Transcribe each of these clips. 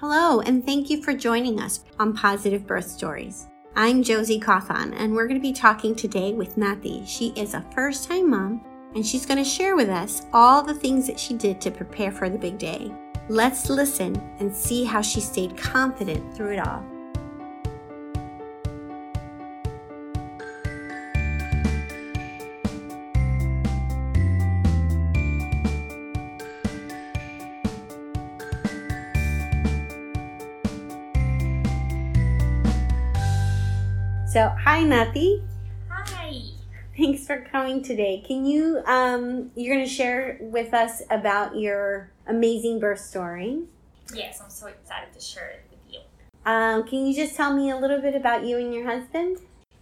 Hello, and thank you for joining us on Positive Birth Stories. I'm Josie Cawthon, and we're going to be talking today with Nathy. She is a first time mom, and she's going to share with us all the things that she did to prepare for the big day. Let's listen and see how she stayed confident through it all. So, hi, Nathy. Hi. Thanks for coming today. Can you, um, you're going to share with us about your amazing birth story. Yes, I'm so excited to share it with you. Um, can you just tell me a little bit about you and your husband?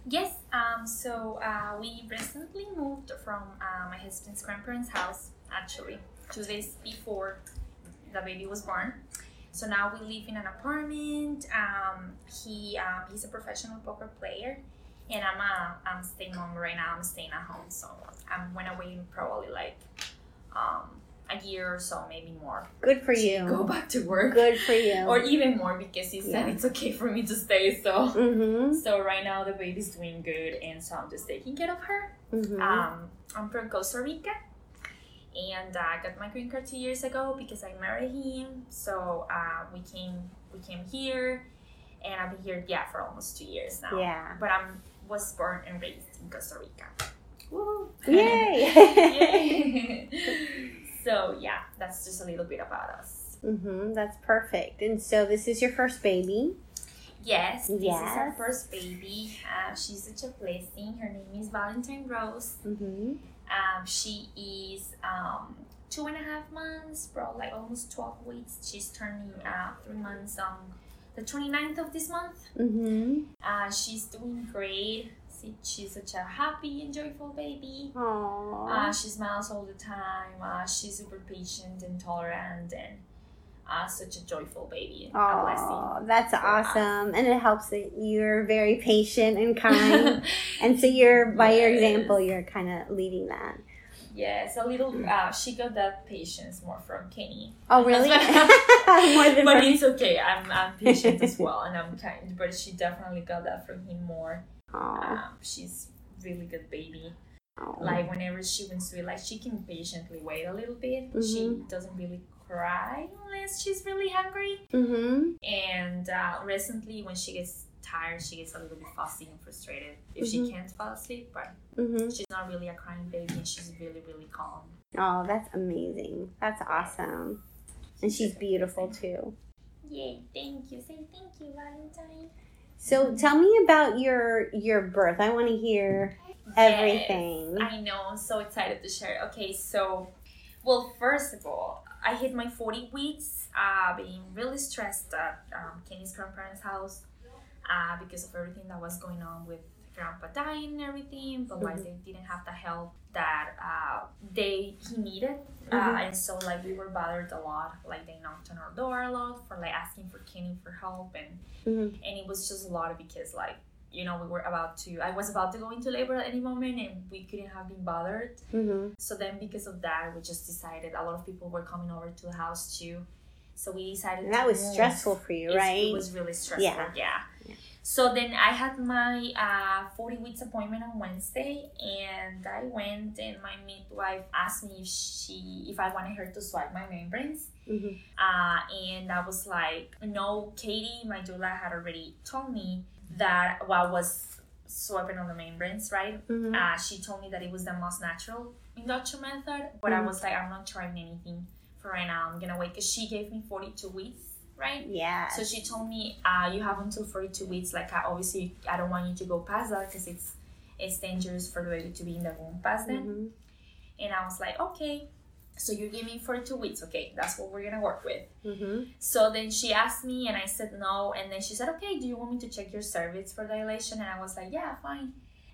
Yes, um, so uh, we recently moved from uh, my husband's grandparents' house, actually, two days before the baby was born. So now we live in an apartment. Um, he um, he's a professional poker player, and I'm a I'm staying mom right now. I'm staying at home, so I'm went away probably like um, a year or so, maybe more. Good for you. Go back to work. Good for you. Or even more because he said Yeah. it's okay for me to stay. So mm-hmm. so right now the baby's doing good, and so I'm just taking care of her. Mm-hmm. Um, I'm from Costa Rica, and uh, I got my green card two years ago because I married him. So uh, we came we came here, and I've been here yeah for almost two years now. yeah. But I'm was born and raised in Costa Rica. Woo! Yay! Yay! so yeah, that's just a little bit about us. mm-hmm. That's perfect. And so this is your first baby. Yes, this is our Yes. first baby. Uh, she's such a blessing. Her name is Valentine Rose. Mm-hmm. Um, she is um, two and a half months, bro, like almost 12 weeks. She's turning uh, three months on the 29th of this month. Mm-hmm. Uh, she's doing great. See, She's such a happy and joyful baby. Aww. Uh, she smiles all the time. Uh, she's super patient and tolerant and uh, such a joyful baby. A blessing. Aw, that's us. awesome. And it helps that you're very patient and kind. and so you're, by your example, you're kind of leading that. Yes, a little. Uh, she got that patience more from Kenny. Oh, really? More than but from- it's okay. I'm, I'm patient as well, and I'm kind. But she definitely got that from him more. Um, she's really good baby. Aw. Like whenever she wants to, like she can patiently wait a little bit. She Mhm. doesn't really cry unless she's really hungry. Mm-hmm. And uh, recently, when she gets tired, she gets a little bit fussy and frustrated if Mhm. she can't fall asleep. But Mm-hmm. she's not really a crying baby, and she's really, really calm. Oh, that's amazing. That's awesome. And she's beautiful too. Yay! Thank you. Say thank you, Valentine. So tell me about your your birth. I want to hear everything. Yes, I know. I'm so excited to share. Okay, so, well, first of all, I hit my 40 weeks, uh, being really stressed at um, Kenny's grandparents' house uh, because of everything that was going on with grandpa dying and everything, but like Mhm. they didn't have the help that uh, they he needed, uh, Mhm. and so like we were bothered a lot. Like they knocked on our door a lot for like asking for Kenny for help and Mhm. and it was just a lot because like you know we were about to i was about to go into labor at any moment and we couldn't have been bothered Mm-hmm. so then because of that we just decided a lot of people were coming over to the house too so we decided And that was move. stressful for you, right? it was really stressful Yeah. yeah, Yeah. so then i had my uh, 40 weeks appointment on wednesday and i went and my midwife asked me if she if i wanted her to swipe my membranes Mm-hmm. uh, and I was like, no, Katie, my doula had already told me that while I was swiping on the membranes, right? Mm-hmm. Uh, she told me that it was the most natural induction method, but I Mhm. was like, I'm not trying anything for right now. I'm gonna wait because she gave me 42 weeks, right? yeah. So she told me, uh, you have until 42 weeks. Like, I, obviously, I don't want you to go past that because it's it's dangerous for the baby to be in the womb past then. Mhm. And I was like, okay. So you give me 42 weeks, okay? That's what we're gonna work with. Mhm. So then she asked me, and I said no. And then she said, "Okay, do you want me to check your cervix for dilation?" And I was like, "Yeah, fine."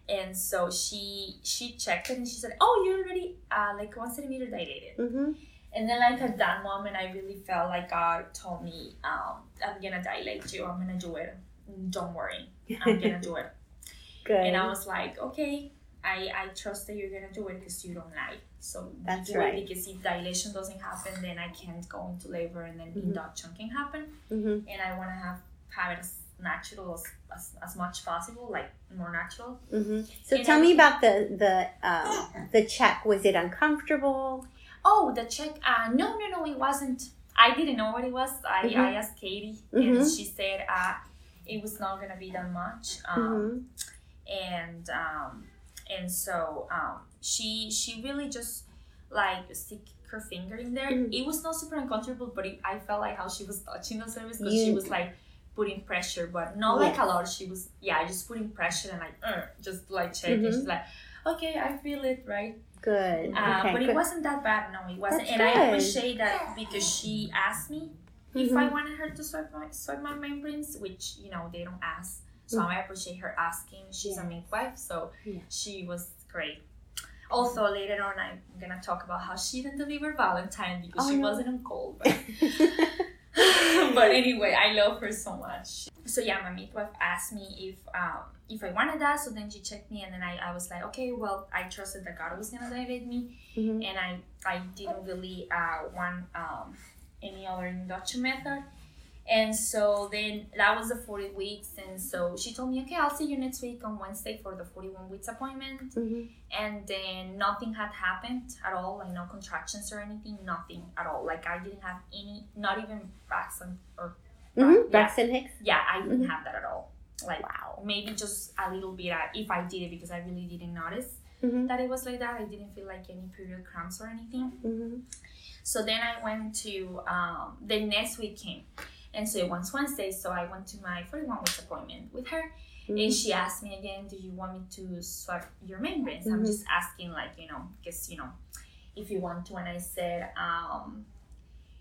And so she she checked it, and she said, "Oh, you're already uh, like one centimeter dilated." Mhm. And then like at that moment, I really felt like God told me, um, "I'm gonna dilate you. I'm gonna do it. Don't worry, I'm gonna do it." Good. And I was like, "Okay." I, I trust that you're gonna do it because you don't lie. So That's right. Because if dilation doesn't happen, then I can't go into labor, and then Mhm. induction can happen. Mm-hmm. And I want to have have it as natural as, as, as much possible, like more natural. Mm-hmm. So And tell I- me about the the um, the check. Was it uncomfortable? Oh, the check. Uh, no, no, no, it wasn't. I didn't know what it was. I. I asked Katie, and Mhm. she said uh, it was not gonna be that much. Um, Mm-hmm. and um, and so um, she she really just like stick her finger in there. Mhm. It was not super uncomfortable, but it, I felt like how she was touching the surface because she was like putting pressure, but not like a lot. She was yeah, just putting pressure and like uh, just like checking. Mhm. She's like, okay, I feel it, right? Good. Uh, okay. but it wasn't that bad. No, it wasn't, That's and I good. appreciate that because she asked me if I Mhm. wanted her to swipe my swipe my membranes, which you know they don't ask. So Mm. I appreciate her asking. She's a midwife, so Yeah. she was great. Also, later on, I'm gonna talk about how she didn't deliver Valentine because Oh, she no. wasn't on call. But, but anyway, I love her so much. So yeah, my midwife asked me if um, if I wanted that. So then she checked me, and then I, I was like, okay, well, I trusted that God was gonna dilate me Mhm. and I I didn't really uh, want um, any other induction method. And so then that was the 40 weeks. And so she told me, okay, I'll see you next week on Wednesday for the 41 weeks appointment. Mhm. And then nothing had happened at all, like no contractions or anything, nothing at all. Like I didn't have any, not even Braxton or, Mhm. Yeah. Braxton Hicks. yeah, I didn't Mhm. have that at all. Like Wow. maybe just a little bit uh, if I did it because I really didn't notice Mhm. that it was like that. I didn't feel like any period cramps or anything. Mhm. So then I went to um, the next week came, and so it was Wednesday. So I went to my 41 weeks appointment with her, Mhm. and she asked me again, "Do you want me to swap your membranes?" I'm Mhm. just asking, like you know, because you know, if you want to. And I said, um,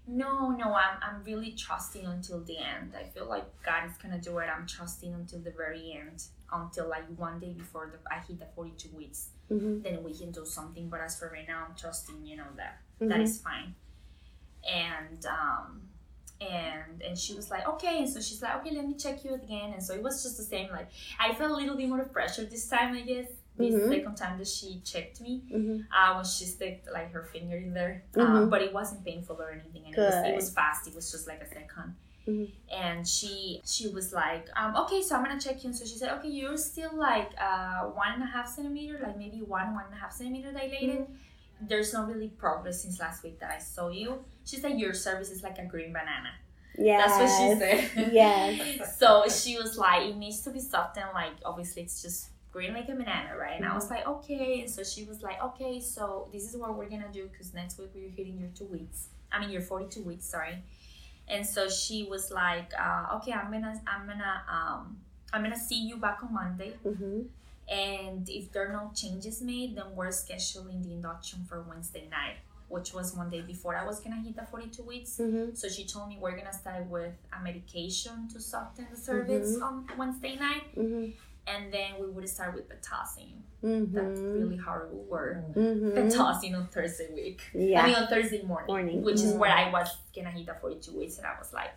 "No, no, I'm I'm really trusting until the end. I feel like God is gonna do it. I'm trusting until the very end, until like one day before the, I hit the 42 weeks." Mhm. then we can do something. But as for right now, I'm trusting, you know, that that is fine. And um and and she was like, okay. And so she's like, okay, let me check you again. And so it was just the same. Like I felt a little bit more of pressure this time, I guess. This Mhm. second time that she checked me, Mhm. uh, when she stuck like her finger in there, uh, Mhm. but it wasn't painful or anything. And it was, it was fast. It was just like a second. Mhm. And she she was like, um, okay, so I'm gonna check you. And so she said, okay, you're still like uh, one and a half centimeter, like maybe one one and a half centimeter dilated. There's not really progress since last week that I saw you. She said your cervix is like a green banana. Yeah. That's what she said. Yes. so she was like, it needs to be softened. Like obviously, it's just green like a banana, right? And I was like, okay. And so she was like, okay, so this is what we're gonna do because next week we're hitting your two weeks. I mean, your forty-two weeks. Sorry. And so she was like, uh, okay, I'm gonna, I'm gonna, um, I'm gonna see you back on Monday. Mhm. And if there are no changes made, then we're scheduling the induction for Wednesday night, which was one day before I was gonna hit the 42 weeks. Mhm. So she told me we're gonna start with a medication to soften the cervix Mhm. on Wednesday night, Mhm. and then we would start with pitocin. Mhm. That really horrible word. Mhm. Pitocin on Thursday week. Yeah. I mean on Thursday morning, Morning. which is where I was gonna hit the 42 weeks, and I was like,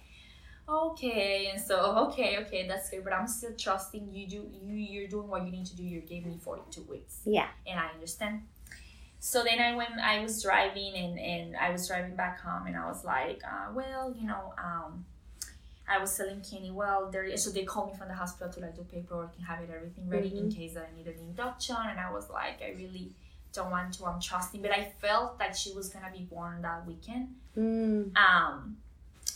okay, and so okay, okay, that's good, but I'm still trusting you. Do you? You're doing what you need to do. You gave me 42 weeks Yeah. and I understand. So then I went, I was driving and, and I was driving back home and I was like, uh, well, you know, um, I was telling Kenny, well, there, so they called me from the hospital to like do paperwork and have it everything ready in case that I needed an induction. And I was like, I really don't want to, I'm trusting, but I felt that she was going to be born that weekend. Mm. Um,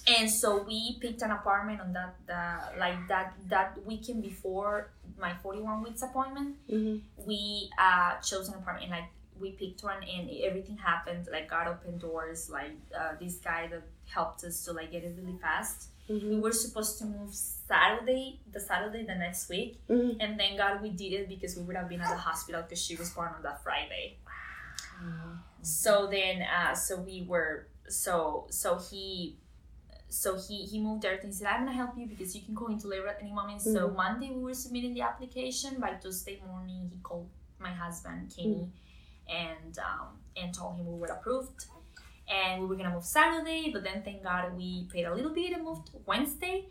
and so we picked an apartment on that, the, like that, that weekend before my 41 weeks appointment Mhm. we uh chose an apartment and like we picked one and everything happened like God opened doors like uh, this guy that helped us to like get it really fast we Mhm. were supposed to move Saturday the Saturday the next week Mhm. and thank God we did it because we would have been at the hospital because she was born on that Friday so then uh so we were so so he so he he moved everything. He said, "I'm gonna help you because you can go into labor at any moment." So Mhm. Monday we were submitting the application. By Tuesday morning, he called my husband Kenny, and um, and told him we were approved, and we were gonna move Saturday. But then thank God we paid a little bit and moved Wednesday,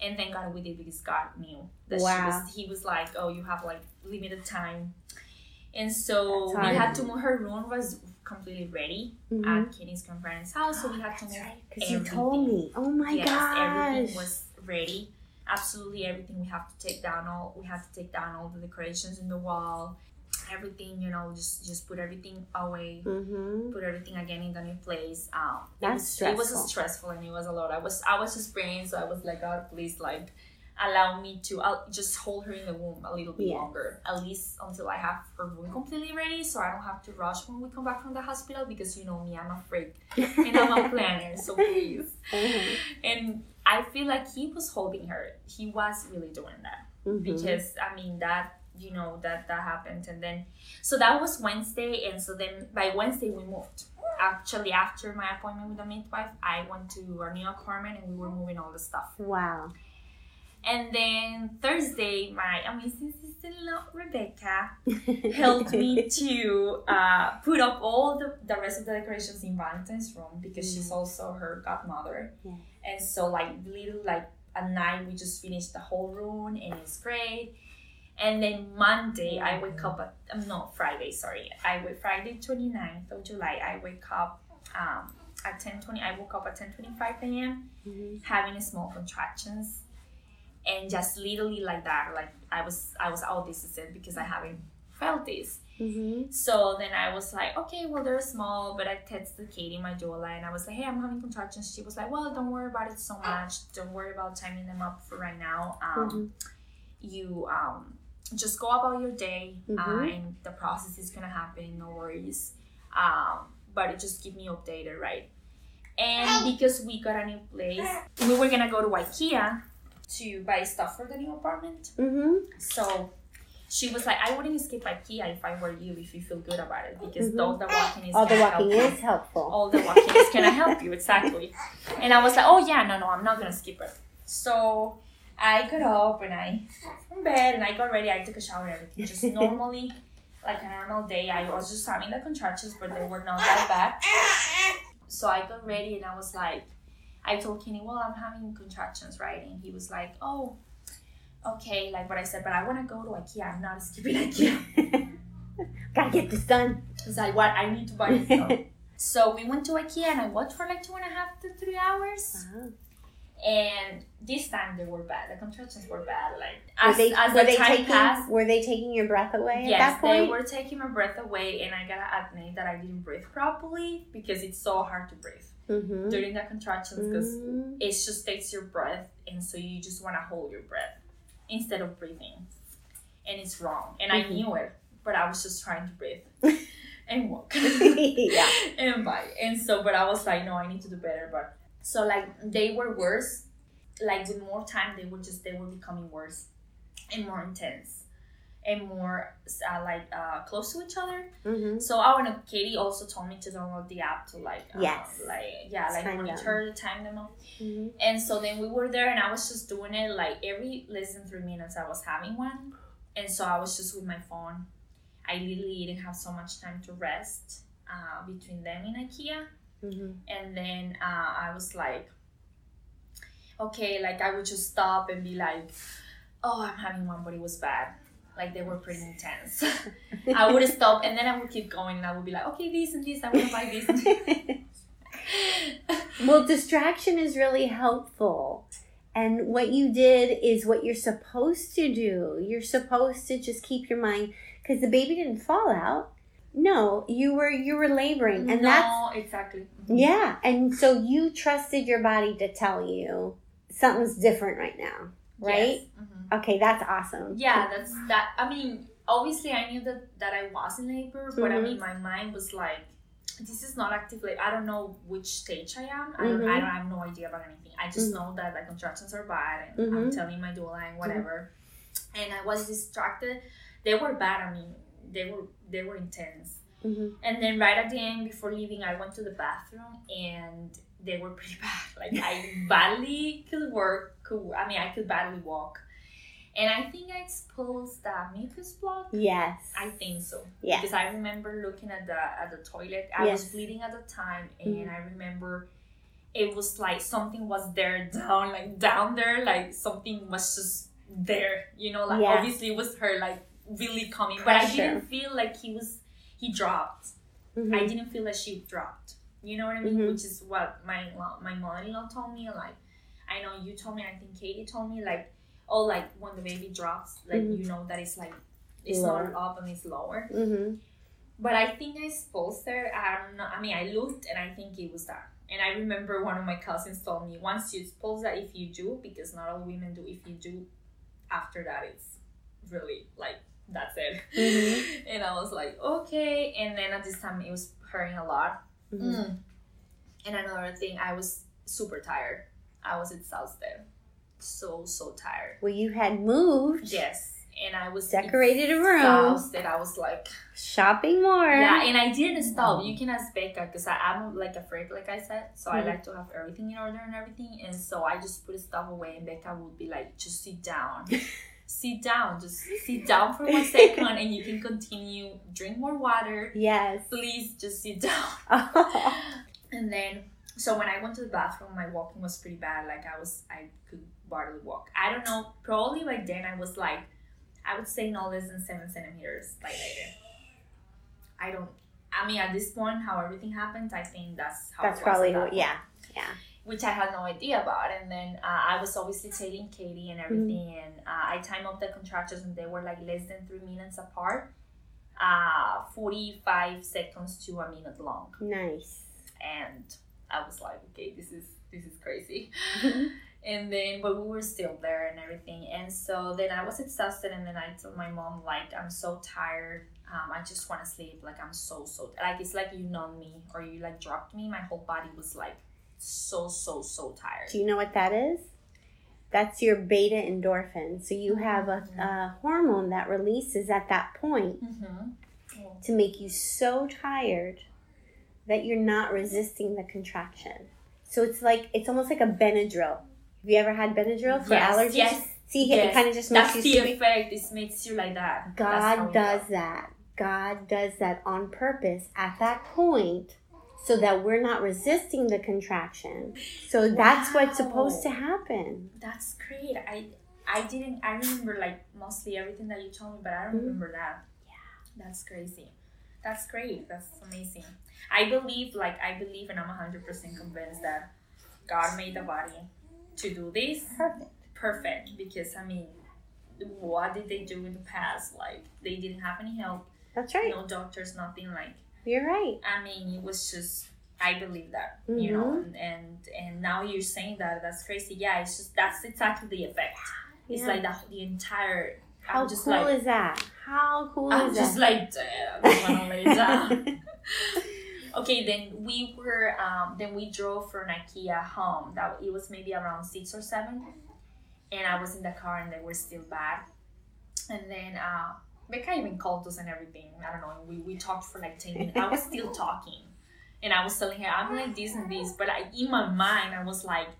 and thank God we did because God knew that she Wow. was. He was like, "Oh, you have like limited time." And so we had to move. Her room was completely ready Mhm. at Kenny's grandparents' house, so we had to move right, because you everything. told me. Oh my god yes, everything was ready. Absolutely everything. We have to take down all. We had to take down all the decorations in the wall. Everything, you know, just just put everything away. mm-hmm. Put everything again in the new place. Um, That's it was, It was stressful. stressful and it was a lot. I was I was just praying, so I was like, God, please, like, allow me to I'll just hold her in the womb a little bit Yes. longer, at least until I have her womb completely ready, so I don't have to rush when we come back from the hospital because you know me, I'm a freak and I'm a planner, so please. Mhm. And I feel like he was holding her. He was really doing that Mhm. because I mean that you know that that happened and then so that was Wednesday and so then by Wednesday we moved. Actually, after my appointment with the midwife, I went to our new apartment and we were moving all the stuff. Wow. And then Thursday, my amazing sister-in-law Rebecca helped me to uh, put up all the, the rest of the decorations in Valentine's room because she's also her godmother. Yeah. And so like little like at night we just finished the whole room and it's great. And then Monday I wake up at um, no Friday, sorry. I wake Friday 29th of July, I wake up um, at 10:20 I woke up at 10:25 a.m. Mhm. having small contractions and just literally like that like i was i was oh this is it because i haven't felt this Mhm. so then i was like okay well they're small but i texted katie my doula and i was like hey i'm having contractions she was like well don't worry about it so much don't worry about timing them up for right now um, Mhm. you um, just go about your day uh, Mhm. and the process is gonna happen no worries um, but it just keep me updated right and because we got a new place we were gonna go to ikea to buy stuff for the new apartment Mhm. so she was like i wouldn't skip ikea if i were you if you feel good about it because Mhm. all the walking is All the walking is helpful. all the walking is gonna help you exactly and i was like oh yeah no no i'm not gonna skip it so i got up and i from bed and i got ready i took a shower and everything just normally like a normal day i was just having the contractions but they were not that bad so i got ready and i was like i told kenny well i'm having contractions right and he was like oh okay like what i said but i want to go to ikea i'm not skipping ikea Gotta get this done. It's like what I need to buy this stuff. so we went to IKEA and I walked for like two and a half to three hours. Wow. And this time they were bad. The contractions were bad. Like Were as, they, as were the they time taking passed, were they taking your breath away at yes, that point? they were taking my breath away, and I gotta admit that I didn't breathe properly because it's so hard to breathe Mhm. during the contractions because Mhm. it just takes your breath, and so you just want to hold your breath instead of breathing, and it's wrong. And I Mhm. knew it, but I was just trying to breathe and walk. yeah. and bye. And so, but I was like, no, I need to do better. But so like they were worse. Like with more time, they were just they were becoming worse and more intense and more uh, like uh, close to each other. Mhm. So I want to. Katie also told me to download the app to like uh, Yes. like yeah, like Time them. monitor the time them. up. Mhm. And so then we were there, and I was just doing it like every less than three minutes. I was having one, and so I was just with my phone. I literally didn't have so much time to rest uh, between them in IKEA, Mhm. and then uh, I was like, okay, like I would just stop and be like, oh, I'm having one, but it was bad. Like they were pretty intense. I would stop, and then I would keep going, and I would be like, okay, this and this, I want to buy this. well, distraction is really helpful. And what you did is what you're supposed to do. You're supposed to just keep your mind because the baby didn't fall out. No, you were you were laboring, and no, that's exactly. Mm-hmm. yeah. And so you trusted your body to tell you something's different right now, right? Yes. Mhm. Okay, that's awesome. Yeah, that's that. I mean, obviously, I knew that that I was in labor, but I mean, mm-hmm. my mind was like, this is not active labor. I don't know which stage I am. I, don't. I mm-hmm. don't I have no idea about anything. I just know that the contractions are bad, and I'm telling my doula and whatever. And I was distracted. They were bad. I mean, they were they were intense. Mhm. And then right at the end, before leaving, I went to the bathroom and they were pretty bad. Like I badly could work. Could I mean I could badly walk, and I think I exposed the mucus plug. Yes. I think so. Yeah. Because I remember looking at the at the toilet. I Yes. was bleeding at the time, and Mhm. I remember it was like something was there down, like down there, like something was just there. You know, like Yeah. obviously it was her like really coming, but I didn't feel like he was. He dropped. Mhm. I didn't feel that she dropped. You know what I mean? Mhm. Which is what my my mother-in-law told me. Like, I know you told me. I think Katie told me. Like, oh, like when the baby drops, like Mhm. you know that it's like it's Lower. not up and it's lower. Mhm. But I think I supposed there. I don't know. I mean, I looked and I think it was that. And I remember one of my cousins told me once you suppose that if you do, because not all women do, if you do, after that it's really like that's it. Mhm. And I was like, okay. And then at this time it was hurting a lot. Mhm. And another thing, I was super tired. I was exhausted. So so tired. Well, you had moved, Yes. And I was Decorated a room. exhausted. I was like shopping more. Yeah, and I didn't stop. You can ask Becca because I'm like a freak, like I said. So I Mhm. like to have everything in order and everything. And so I just put stuff away, and Becca would be like, "Just sit down, sit down, just sit down for one second, and you can continue. Drink more water, Yes. please. Just sit down." And then, so when I went to the bathroom, my walking was pretty bad. Like I was, I could barely walk. I don't know. Probably by then I was like, I would say no less than seven centimeters by later. I don't. I mean, at this point, how everything happened, I think that's how. That's probably that point, Yeah. Which I had no idea about, and then uh, I was obviously telling Katie and everything, and uh, I timed up the contractions, and they were like less than three minutes apart, uh, forty-five seconds to a minute long Nice. and I was like, okay, this is this is crazy. and then, but we were still there and everything, and so then I was exhausted, and then I told my mom like, I'm so tired. Um, I just want to sleep. Like I'm so so like it's like you numbed me or you like dropped me. My whole body was like so so so tired. Do you know what that is? That's your beta endorphin. So you have a, a hormone that releases at that point Mm-hmm. to make you so tired that you're not resisting the contraction. So it's like it's almost like a Benadryl. Have you ever had Benadryl for Yes, allergies? yes, See, it kind of just makes That's you the sleepy. effect. It makes you like that. God does that. God does that on purpose at that point so that we're not resisting the contraction. So that's what's supposed to happen. That's great. I I didn't. I remember like mostly everything that you told me, but I don't Mhm. remember that. Yeah, that's crazy. That's great. That's amazing. I believe, like I believe, and I'm hundred percent convinced that God made the body to do this Perfect. perfect. Because I mean, what did they do in the past? Like they didn't have any help, That's right. no doctors, nothing. Like You're right. I mean, it was just. I believe that, you know, and, and and now you're saying that that's crazy. Yeah, it's just that's exactly the effect. It's like the, the entire. How I'm just cool like is that? How cool I'm is just that? like damn, just want to lay down. okay, then we were um, then we drove from IKEA home. That it was maybe around six or seven, and I was in the car and they were still bad. And then uh, Becca even called us and everything. I don't know. We we talked for like ten minutes. I was still talking, and I was telling her I'm like this and this, but I, in my mind I was like,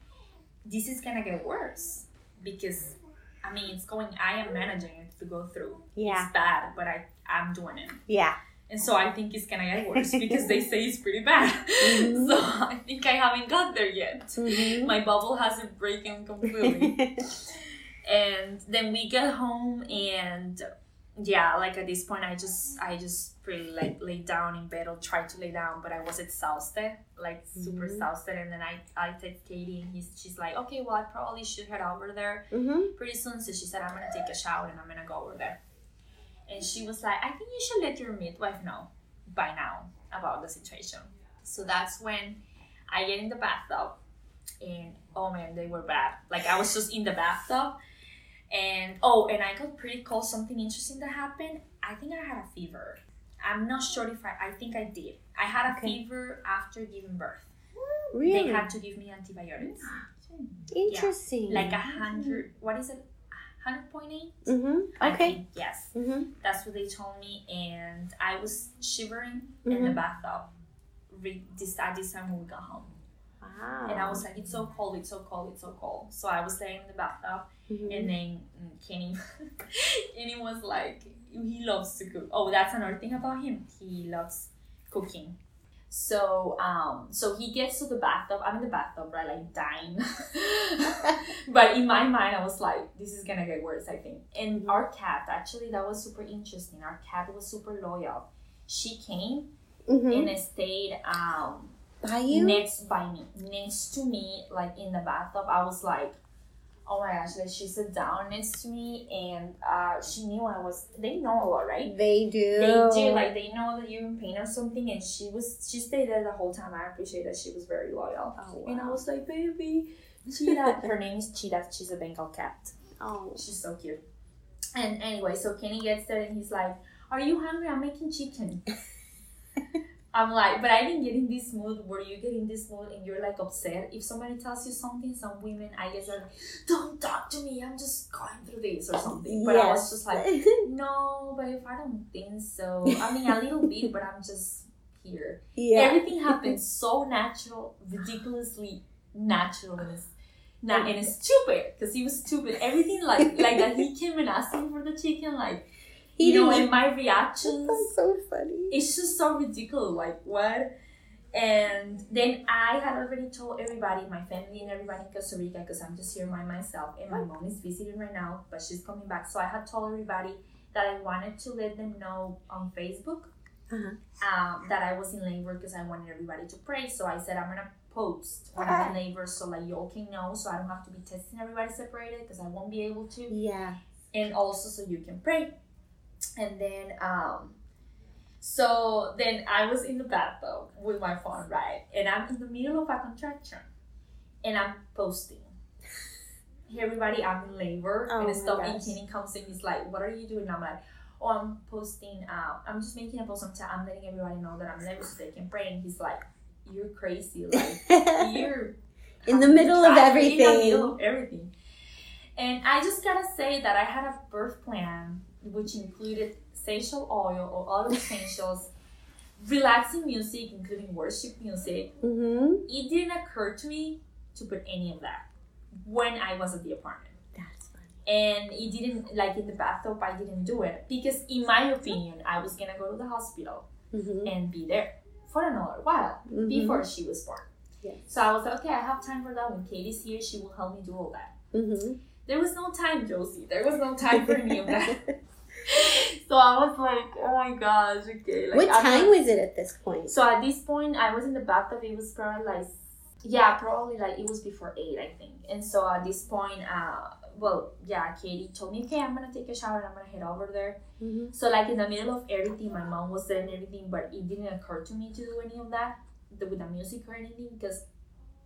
this is gonna get worse because. I mean, it's going. I am managing it to go through. yeah. It's bad, but I I'm doing it. Yeah. And so I think it's gonna get worse because they say it's pretty bad. Mhm. So I think I haven't got there yet. Mhm. My bubble hasn't broken completely. and then we get home and yeah, like at this point I just I just pretty like lay down in bed or tried to lay down, but I was exhausted, like super Mhm. exhausted. And then I I text Katie and he's she's like, okay, well I probably should head over there Mhm. pretty soon. So she said, I'm gonna take a shower and I'm gonna go over there. And she was like, I think you should let your midwife know by now about the situation. So that's when I get in the bathtub and oh man, they were bad. Like I was just in the bathtub and oh, and I got pretty cold. Something interesting that happened. I think I had a fever. I'm not sure if I, I think I did. I had a Okay. fever after giving birth. Really? They had to give me antibiotics. Interesting. Like a hundred, what is it? 100.8? Mm-hmm. I Okay. think, yes. Mm-hmm. That's what they told me, and I was shivering in the Mhm. bathtub. Re- this at this time when we got home, Wow. and I was like, "It's so cold, it's so cold, it's so cold." So I was laying in the bathtub, Mhm. and then mm, Kenny, Kenny was like, he loves to cook. Oh, that's another thing about him. He loves cooking. So, um, so he gets to the bathtub. I'm in the bathtub, right, like dying. but in my mind, I was like, this is gonna get worse, I think. Mm-hmm. And our cat, actually, that was super interesting. Our cat was super loyal. She came Mhm. and stayed um By you? next by me, next to me, like in the bathtub. I was like, oh my gosh, like she sat down next to me and uh, she knew I was. They know a lot, right? They do. They do like they know that you're in pain or something, and she was she stayed there the whole time. I appreciate that she was very loyal, Oh, and I was like, baby, Cheetah. Her name is Cheetah. She's a Bengal cat. Oh. She's so cute. And anyway, so Kenny gets there and he's like, Are you hungry? I'm making chicken. I'm like, but I didn't get in this mood where you get in this mood and you're like upset. If somebody tells you something, some women, I guess, are like, Don't talk to me. I'm just going through this or something. But I was just like, No, but if I don't think so, I mean, a little bit, but I'm just here. yeah. Everything happens so natural, ridiculously natural, and not and it's stupid because he was stupid. Everything like like that he came and asked me for the chicken, like you know, and my reactions. That's so funny. It's just so ridiculous. Like what? And then I had already told everybody, my family and everybody in Costa Rica, because I'm just here by myself, and my mom is visiting right now, but she's coming back. So I had told everybody that I wanted to let them know on Facebook Uh-huh. um, that I was in labor because I wanted everybody to pray. So I said I'm gonna post when I'm in labor so like y'all can know, so I don't have to be testing everybody separated because I won't be able to, Yeah. and also so you can pray. And then um, so then I was in the bathtub with my phone, right? And I'm in the middle of a contraction, and I'm posting. Hey everybody, I'm in labor, Oh and stuff. And. Kenny comes in, he's like, "What are you doing?" I'm like, "Oh, I'm posting. Uh, I'm just making a post. I'm, t- I'm letting everybody know that I'm in labor so they can pray." And he's like, "You're crazy! Like you're In the middle of in the everything. middle of everything." And I just gotta say that I had a birth plan which included essential oil or other essentials, relaxing music, including worship music. mm-hmm. It didn't occur to me to put any of that when I was at the apartment. That's funny. And it didn't, like in the bathtub, I didn't do it. Because, in my opinion, I was gonna go to the hospital Mm-hmm. and be there for another while Mhm. before she was born. Yes. So I was like, okay, I have time for that. When Katie's here, she will help me do all that. Mm-hmm. There was no time, Josie. There was no time for any of that. so I was like, oh my gosh, okay. Like, what I'm time was it at this point? So at this point, I was in the bathtub. It was probably like, yeah, probably like it was before eight, I think. And so at this point, uh, well, yeah, Katie told me, okay, I'm gonna take a shower and I'm gonna head over there. Mm-hmm. So like in the middle of everything, my mom was there and everything, but it didn't occur to me to do any of that the, with the music or anything because,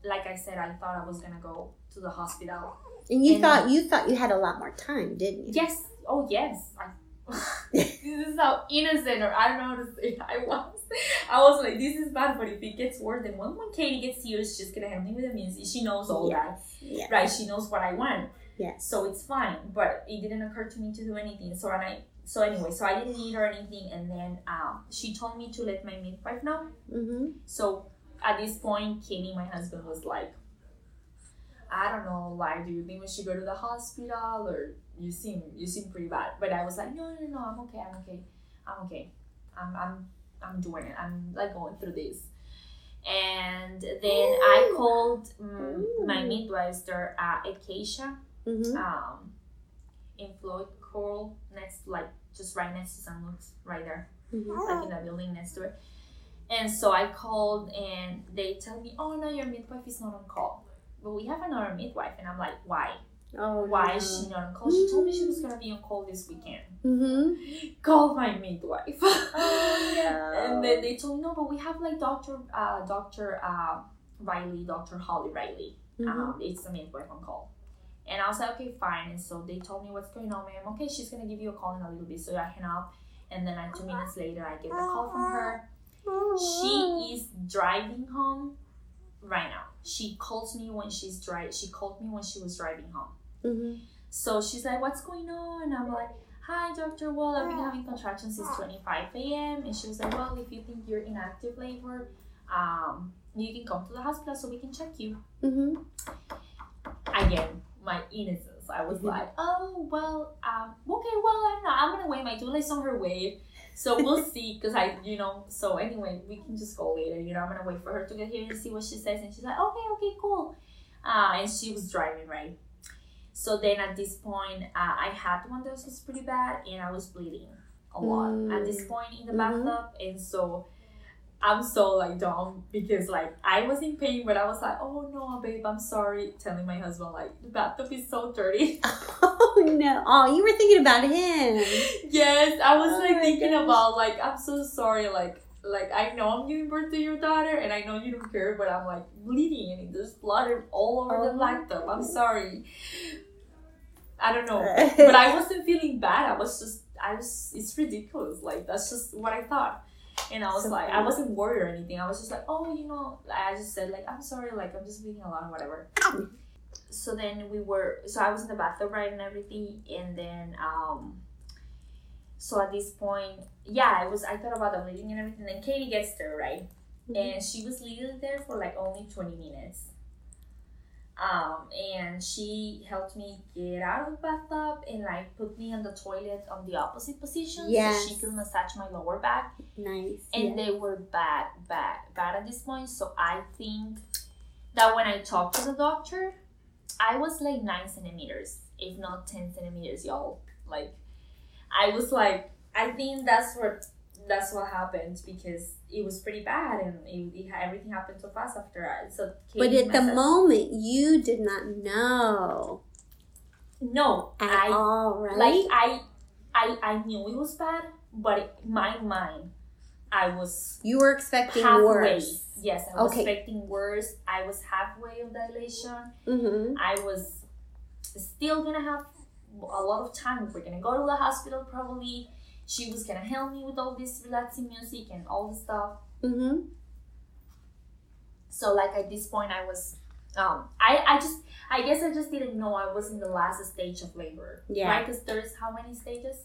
like I said, I thought I was gonna go to the hospital. And you And- thought you thought you had a lot more time, didn't you? Yes. Oh yes. I, this is how innocent or I don't know how to say I was. I was like, this is bad, but if it gets worse, then when, when Katie gets here, she's just gonna help me with the music. She knows all that, Yeah. right? She knows what I want. Yes. So it's fine. But it didn't occur to me to do anything. So and I so anyway, so I didn't eat or anything, and then um, she told me to let my midwife know. Mm-hmm. So at this point, Katie, my husband, was like, I don't know, like, do you think we should go to the hospital or you seem you seem pretty bad? But I was like, no, no, no, I'm okay, I'm okay, I'm okay, I'm I'm I'm doing it. I'm like going through this. And then I called mm, my Ooh. there at Acacia, Mm-hmm. um, in Floyd Coral, next like just right next to San Luke's, right there Mm-hmm. like in the building next to it. And so I called and they tell me, oh no, your midwife is not on call. But we have another midwife. And I'm like, why? Oh, Why is she not on call? She told me she was going to be on call this weekend. Mm-hmm. Call my midwife. Oh, no. And then they told me, no, but we have like Dr. Uh, Dr. Uh, Riley, Dr. Holly Riley. Mm-hmm. Um, it's the midwife on call. And I was like, okay, fine. And so they told me what's going on, ma'am. Okay, she's gonna give you a call in a little bit. So I hang up, and then like two minutes later, I get the call from her. She is driving home right now. She calls me when she's dri She called me when she was driving home. Mm-hmm. So she's like, "What's going on?" And I'm like, "Hi, doctor. Wall. I've been having contractions since 25 a.m." And she was like, "Well, if you think you're in active labor, um, you can come to the hospital so we can check you." Mm-hmm. again my innocence i was Mhm. like oh well um okay well i don't know i'm gonna wait my doula's on her way so we'll see because i you know so anyway we can just go later you know i'm gonna wait for her to get here and see what she says and she's like okay okay cool uh, and she was driving right so then at this point uh, i had one that was pretty bad and i was bleeding a lot at this Mm. point in the Mhm. bathtub and so I'm so like dumb because like I was in pain, but I was like, oh no, babe, I'm sorry. Telling my husband like the bathtub is so dirty. Oh no! Oh, you were thinking about him. yes, I was Oh like thinking gosh. about like I'm so sorry. Like like I know I'm giving birth to your daughter, and I know you don't care, but I'm like bleeding and there's blood all over Oh the bathtub. I'm sorry. I don't know, but I wasn't feeling bad. I was just I was it's ridiculous. Like that's just what I thought. And I was So like, I wasn't worried or anything. I was just like, oh, you know, I just said like, I'm sorry, like I'm just bleeding a lot whatever. So then we were, so I was in the bathtub right and everything, and then um, so at this point, yeah, I was, I thought about the bleeding and everything. Then Katie gets there right, and she was literally there for like only 20 minutes. Um, and she helped me get out of the bathtub and like put me on the toilet on the opposite position so she could massage my lower back Nice. and yeah. they were bad, bad, bad at this point. So I think that when I talked to the doctor, I was like nine centimeters, if not ten centimeters, y'all. Like, I was like, I think that's what that's what happened because it was pretty bad and it, it, everything happened so fast after I. So, But at the moment, you did not know no, at I all, right? like I, I, I knew it was bad, but it, my mind, I was you were expecting halfway. worse. Yes, I was Okay. expecting worse. I was halfway of dilation. Mm-hmm. I was still gonna have a lot of time. We're gonna go to the hospital probably. She was gonna help me with all this relaxing music and all the stuff. Mm-hmm. So like at this point, I was, um, I I just I guess I just didn't know I was in the last stage of labor. Yeah. Right? Because there's how many stages?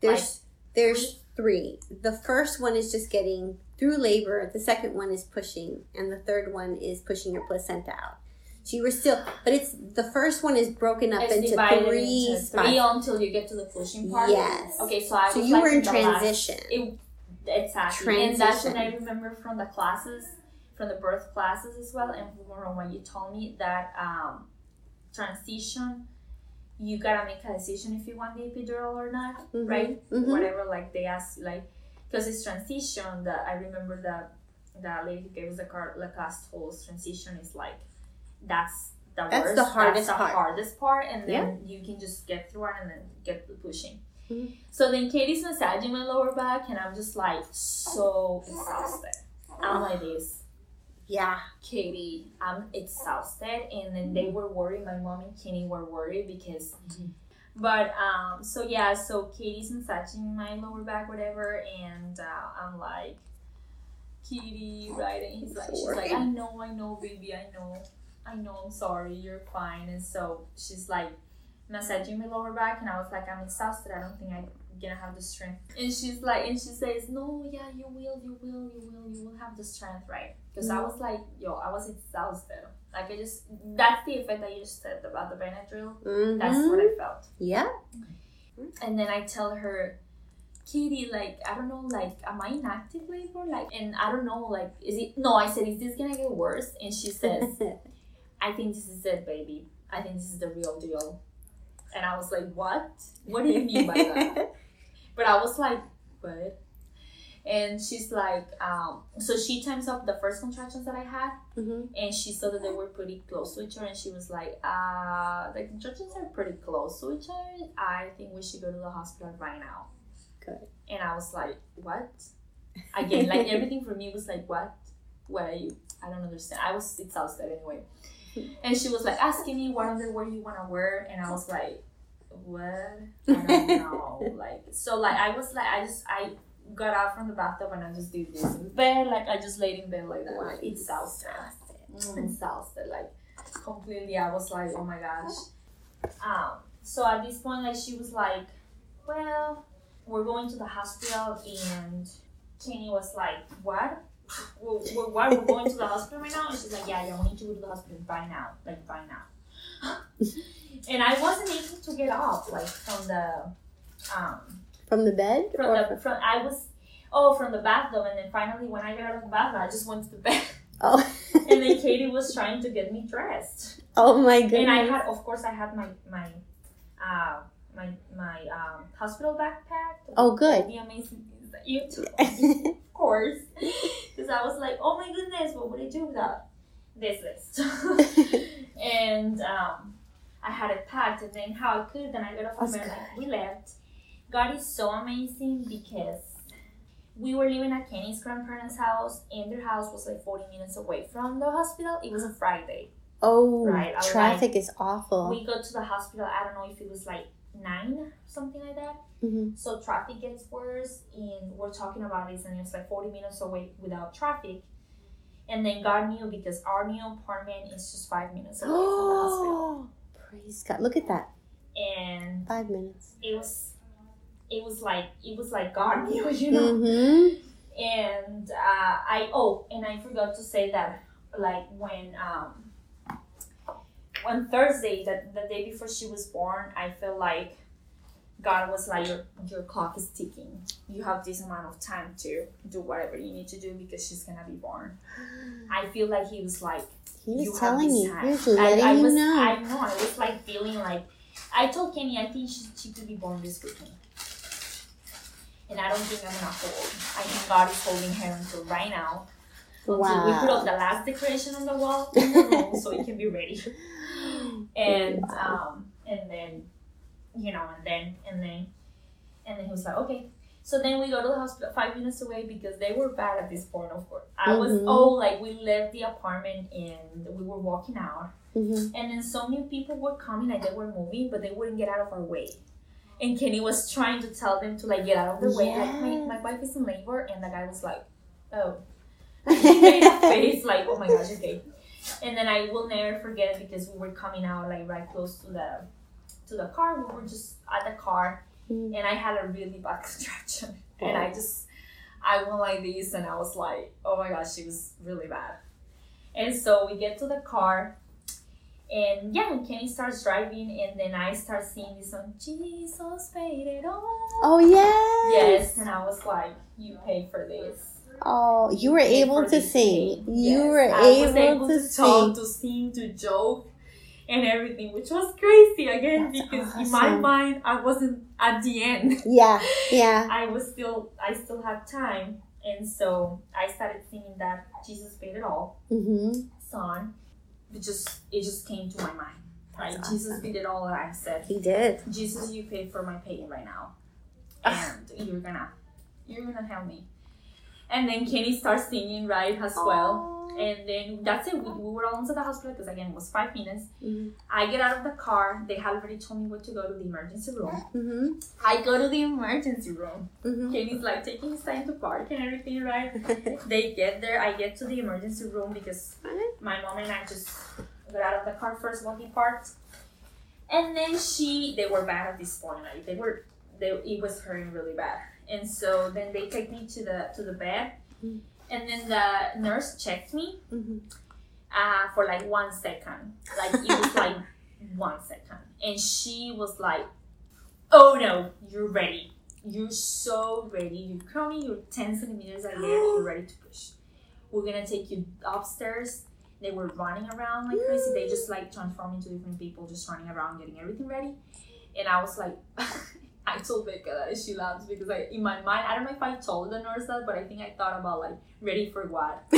There's there's three. The first one is just getting through labor. The second one is pushing, and the third one is pushing your placenta out. So you were still, but it's the first one is broken up It's into three into spots. three until you get to the pushing part. Yes. Okay, so I so was you like were in the last- transition. It, exactly. And that's what I remember from the classes, from the birth classes as well, and from when you told me that um, transition, you gotta make a decision if you want the epidural or not, Mhm, right? mhm. Whatever, like they ask, like, because it's transition. That I remember that that lady gave us the card, the class told transition is like that's the That's worst, the hardest that's the part. hardest part, and then you can just get through it and then get the pushing. Mhm. So then Katie's massaging my lower back, and I'm just like so exhausted. I'm like this, Yeah. Katie, I'm exhausted, and then they were worried. My mom and Kenny were worried because. But um, so yeah, so Katie's massaging my lower back, whatever, and uh, I'm like, Katie, right? And he's like, she's like, I know, I know, baby, I know, I know, I'm sorry, you're fine. And so she's like massaging my lower back, and I was like, I'm exhausted. I don't think I'm gonna have the strength. And she's like, and she says, No, yeah, you will, you will, you will, you will have the strength, right? Because I was like, yo, I was exhausted. Like I just, that's the effect that you just said about the Benadryl. Mm-hmm. That's what I felt. Yeah. And then I tell her, Katie, like, I don't know, like, am I in active labor? Like, and I don't know, like, is it, no, I said, is this gonna get worse? And she says, I think this is it, baby. I think this is the real deal. And I was like, what? What do you mean by that? But I was like, what? And she's like, um, so she times up the first contractions that I had, hmm and she saw that they were pretty close to each other, and she was like, uh, the contractions are pretty close to each other. I think we should go to the hospital right now. Good. And I was like, what? Again, like everything for me was like, what? What are you? I don't understand. I was exhausted anyway. And she was like asking me what underwear you want to wear, and I was like, what? I don't know. like, so like I was like, I just I got out from the bathtub and I just did this in bed, like I just laid in bed like that, like exhausted, mm, exhausted, like completely. I was like, oh my gosh. Um. So at this point, like she was like, well, we're going to the hospital, and Kenny was like, what? We're, we're, what? We're going to the hospital right now? And she's like, yeah, yeah, we need to go to the hospital by now, like by now. and I wasn't able to get up, like from the, um, From the bed? from or the from I was, oh, from the bathroom, and then finally when I got out of the bathroom, I just went to the bed, oh. and then Katie was trying to get me dressed, oh my goodness. and I had, of course, I had my my, uh, my my um hospital backpack. Oh, good. The amazing you took. of course, because I was like, oh my goodness, what would I do without this list? and um, I had it packed, and then how I could, then I got off Maryland. We left. God is so amazing because we were living at Kenny's grandparents' house, and their house was like 40 minutes away from the hospital. It was a Friday. Oh, Right, traffic is awful. We go to the hospital, I don't know if it was like 9, something like that. hmm So traffic gets worse, and we're talking about this, and it's like 40 minutes away without traffic. And then God knew because our new apartment is just five minutes away from the hospital. Praise God! Look at that. And Five minutes. it was, it was like it was like God knew, you know. Mm-hmm. And uh, I oh, and I forgot to say that like when um on Thursday, that the day before she was born, I felt like God was like your your clock is ticking. You have this amount of time to do whatever you need to do because she's gonna be born. I feel like he was like He you was have telling you. time. He was letting I you was, know. I know. I was like feeling like I told Kenny I think she, she could be born this weekend. And I don't think I'm gonna hold. I think God is holding her until right now. Until we put up the last decoration on the wall in the room so it can be ready. And Wow. um and then you know, and then and then and then he was like, Okay. So then we go to the hospital five minutes away because they were bad at this point, of course. I was Mhm. oh like we left the apartment and we were walking out Mhm. and then so many people were coming like they were moving but they wouldn't get out of our way. And Kenny was trying to tell them to like get out of the way. Like my, my wife is in labor and the guy was like, Oh. He made a face like, oh my gosh, okay. And then I will never forget it because we were coming out like right close to the to the car. We were just at the car Mhm. and I had a really bad contraction. And I just I went like this and I was like, oh my gosh, she was really bad. And so we get to the car and yeah, and Kenny starts driving and then I start singing this song, Jesus paid it all. Oh yes. Yes, and I was like, you paid for this. Oh, you were able to sing. thing. You Yes, were able, able to, to, sing. talk, to sing, to joke, and everything, which was crazy again That's because in my mind I wasn't at the end. Yeah, yeah. I was still, I still had time, and so I started singing that Jesus paid it all Mm-hmm. song. It just, it just came to my mind. Right, That's Jesus paid it all. And I said, He did. Jesus, you paid for my pain right now, and you're gonna, you're gonna help me. And then Kenny starts singing right as well. And then that's it. We, we were almost at the hospital because again it was five minutes. Mm-hmm. I get out of the car. They had already told me what to go to the emergency room. Mm-hmm. I go to the emergency room. Mm-hmm. Kenny's like taking his time to park and everything, right? They get there. I get to the emergency room because my mom and I just got out of the car first while he parked. And then she, they were bad at this point. Like they were, they it was hurting really bad. And so then they take me to the to the bed, Mm. and then the nurse checked me Mm-hmm. uh, for like one second. Like it was like one second. And she was like, Oh no, you're ready. You're so ready. You're coming. you're 10 centimeters ahead. You're ready to push. We're gonna take you upstairs. They were running around like crazy. They just like transformed into different people, just running around, getting everything ready. And I was like, I told Becca that she laughs because I, in my mind, I don't know if I told the nurse that, but I think I thought about like, ready for what?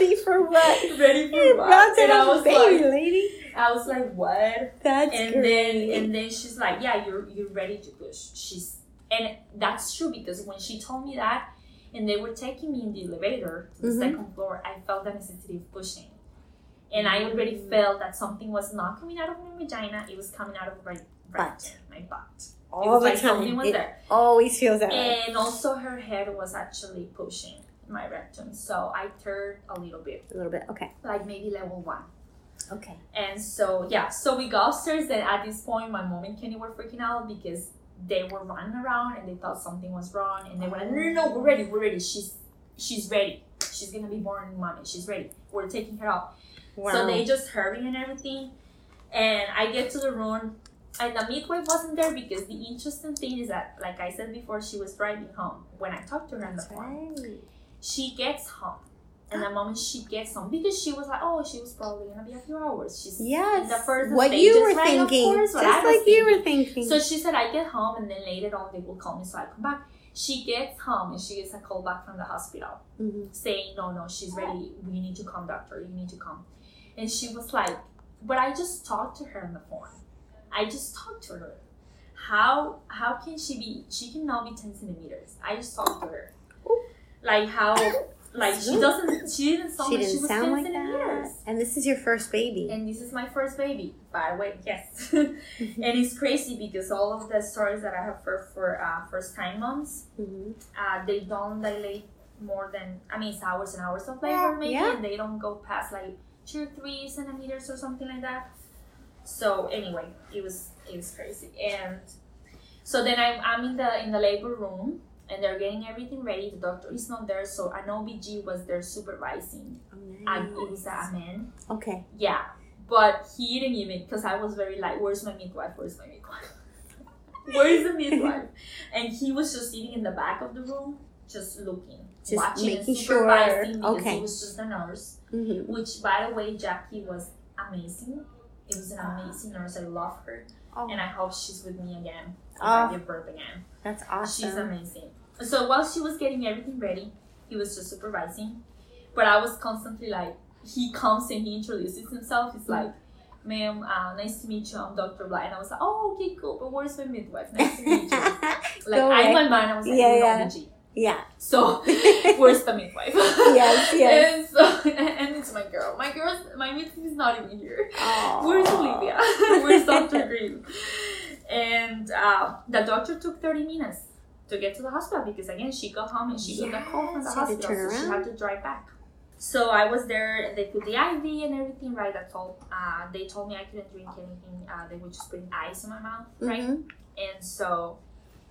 Ready for what? ready for what? And I was baby, like, lady. I was like, what? That's and great. then and then she's like, yeah, you're you're ready to push. She's and that's true because when she told me that, and they were taking me in the elevator to the Mhm. second floor, I felt the necessity of pushing, and I already felt that something was not coming out of my vagina; it was coming out of my Butt. right, it all was the like time. was It there, always feels that way. and also her head was actually pushing my rectum, so I turned a little bit, A little bit. Okay. like maybe level one. Okay. And so yeah, so we go upstairs. Then at this point, my mom and Kenny were freaking out because they were running around and they thought something was wrong. And they were like, no, no, no, we're ready, we're ready. She's she's ready. She's gonna be born, mommy. She's ready. We're taking her out. Wow. So they just hurry and everything. And I get to the room, and the midwife wasn't there because the interesting thing is that, like I said before, she was driving home when I talked to her on the phone right. she gets home. And the moment she gets home, because she was like, oh, she was probably gonna be a few hours. She's Yes. the first what stages, you were right? Of thinking. course, just like you were thinking. thinking. So she said, I get home, and then later on they will call me, so I come back. She gets home and she gets a call back from the hospital Mhm. saying, No, no, she's ready. We need to come, doctor. You need to come. And she was like, But I just talked to her on the phone. I just talked to her. How how can she be she can now be 10 centimeters. I just talked to her. Like how like she doesn't she didn't sound She like didn't she was sound 10 like that. And this is your first baby. And this is my first baby, by the way, yes. and it's crazy because all of the stories that I have for for uh, first time moms, Mhm. uh, they don't dilate more than I mean it's hours and hours of labor maybe, Yeah. and they don't go past like two or three centimeters or something like that. So anyway, it was it was crazy, and so then I'm I'm in the in the labor room. And they're getting everything ready. The doctor is not there, so an OBG was there supervising. Oh, And it was a man. Okay. Yeah, but he didn't even because I was very like, "Where's my midwife? Where's my midwife? Where is the midwife?" and he was just sitting in the back of the room, just looking, Just watching, and making sure. supervising because Okay. he was just a nurse. Mhm. Which, by the way, Jackie was amazing. It was an amazing nurse. I love her, Oh, and I hope she's with me again. Oh. I give birth again. that's awesome. She's amazing. So while she was getting everything ready, he was just supervising. But I was constantly like, he comes and he introduces himself. He's like, ma'am, uh, nice to meet you. I'm Dr. Bly. And I was like, oh, okay, cool. But where's my midwife? Nice to meet you. Like, I'm my man. I was like, Yeah, yeah, yeah. So, where's the midwife? Yes, yes. And, so, and it's my girl. My girl, my midwife is not even here. Aw. Where's Olivia? Where's Dr. Green? And uh, the doctor took 30 minutes to get to the hospital because, again, she got home and she got the call from the Yes, she had to hospital, so she had to drive back. So I was there, they put the IV and everything, right? That's all. Uh, they told me I couldn't drink anything. Uh, they would just put ice in my mouth, right? Mhm. And so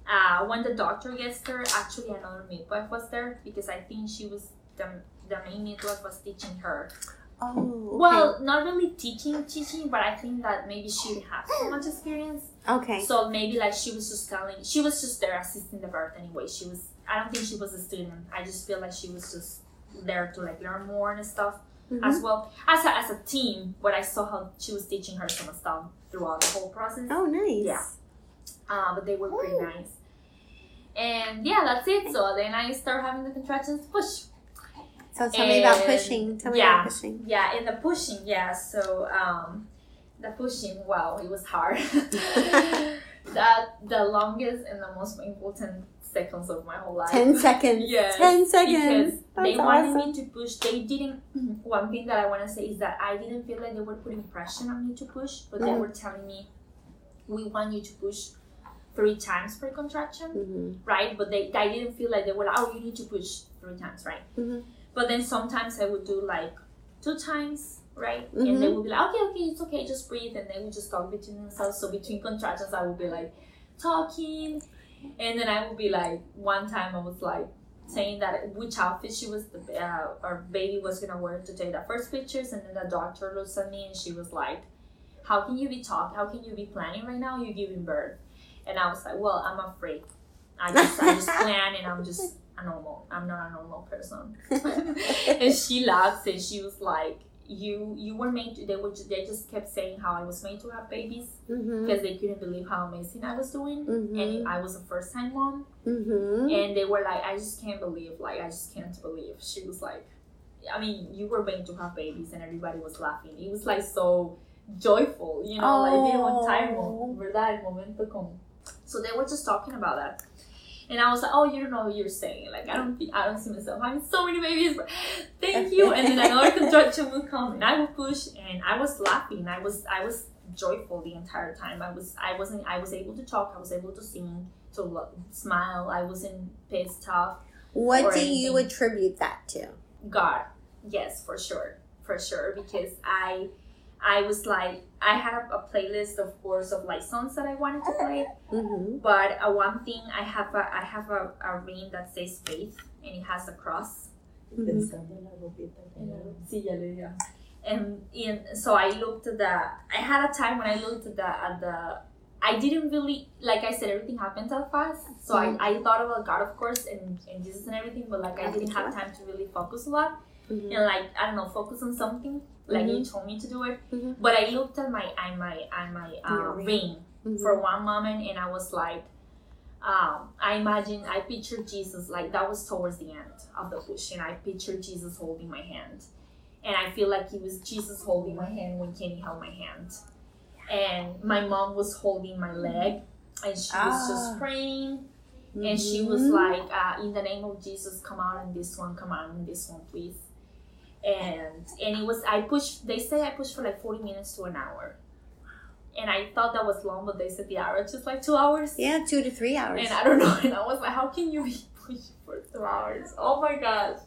uh, when the doctor gets there, actually another midwife was there because I think she was the, the main midwife was teaching her Oh. okay. well, not really teaching, teaching, but I think that maybe she have so much experience. Okay. So maybe like she was just telling, she was just there assisting the birth anyway. She was, I don't think she was a student. I just feel like she was just there to like learn more and stuff Mhm. as well as a, as a team. But I saw how she was teaching her some stuff throughout the whole process. Oh, nice. Yeah. Uh, but they were pretty nice. And yeah, that's it. So then I start having the contractions push. So tell me about pushing. Tell me yeah. about pushing. Yeah, in the pushing, yeah. So um, the pushing, wow, it was hard. that the longest and the most painful ten seconds of my whole life. Ten seconds. Yes, Ten seconds. Because they wanted awesome. me to push. They didn't. One thing that I want to say is that I didn't feel like they were putting pressure on me to push, but they Mhm. were telling me, "We want you to push three times per contraction." Mhm. right? But they, I didn't feel like they were like, oh, you need to push three times, right? Mhm. But then sometimes I would do like two times, right? Mhm. And they would be like, okay, okay, it's okay, just breathe. And they would just talk between themselves. So between contractions, I would be like talking. And then I would be like, one time I was like, saying that which outfit she was the uh, our baby was gonna wear to take the first pictures and then the doctor looks at me and she was like how can you be talking how can you be planning right now you're giving birth and i was like well i'm afraid i just i just plan and i'm just a normal i'm not a normal person and she laughed and she was like you you were made to they were they just kept saying how i was made to have babies because they couldn't believe how amazing i was doing Mhm. and i was a first time mom Mhm. and they were like, I just can't believe, like, I just can't believe. She was like, I mean, you were made to have babies, and everybody was laughing. It was like so joyful, you know, like didn't want time, Oh. verdad, el momento como. So they were just talking about that. And I was like, oh, you don't know what you're saying. Like, I don't I don't see myself having so many babies. Thank you. And then another contraction would come, and I would push, and I was laughing. I was, I was joyful the entire time. I was, I wasn't, I was able to talk. I was able to sing, to lo- smile. I wasn't pissed off. What do you attribute that to? God, yes, for sure, for sure. Because I, I was like, I have a playlist, of course, of like songs that I wanted to play. Mm-hmm. But uh, one thing I have a I have a, a ring that says faith and it has a cross. Mm-hmm. Pensando en la ropita Sí, ya le. And in so I looked at the I had a time when I looked at the at the I didn't really like I said everything happened so fast. So I, I thought about God of course and, and Jesus and everything, but like I I didn't have time to really focus a lot Mhm. and like I don't know, focus on something. Like you told me to do it. Mhm. But I looked at my at my at my uh, ring. Mhm. for one moment and I was like, um, I imagine I pictured Jesus like that was towards the end of the push, and I pictured Jesus holding my hand, and I feel like it was Jesus holding my hand when Kenny held my hand, and my mom was holding my leg, and she was Ah. just praying, and she was Mhm. like, uh, "In the name of Jesus, come out in this one, come out in this one, please." And and it was I pushed. They say I pushed for like forty minutes to an hour, and I thought that was long, but they said the hour is like two hours. Yeah, two to three hours. And I don't know, and I was like, how can you be pushing for two hours? Oh my gosh.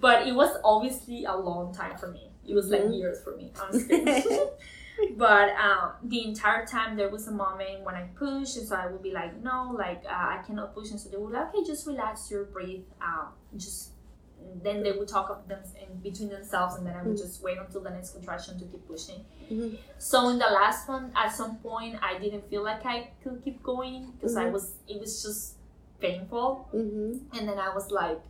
But it was obviously a long time for me. It was like Mhm. years for me. Just kidding. but um, the entire time there was a moment when I pushed, and so I would be like, no, like uh, I cannot push, and so they would like, okay, just relax your breathe, um, just. Then they would talk of them in between themselves, and then I would Mhm. just wait until the next contraction to keep pushing. Mhm. So in the last one, at some point, I didn't feel like I could keep going because I Mhm. was. It was just painful, hmm and then I was like,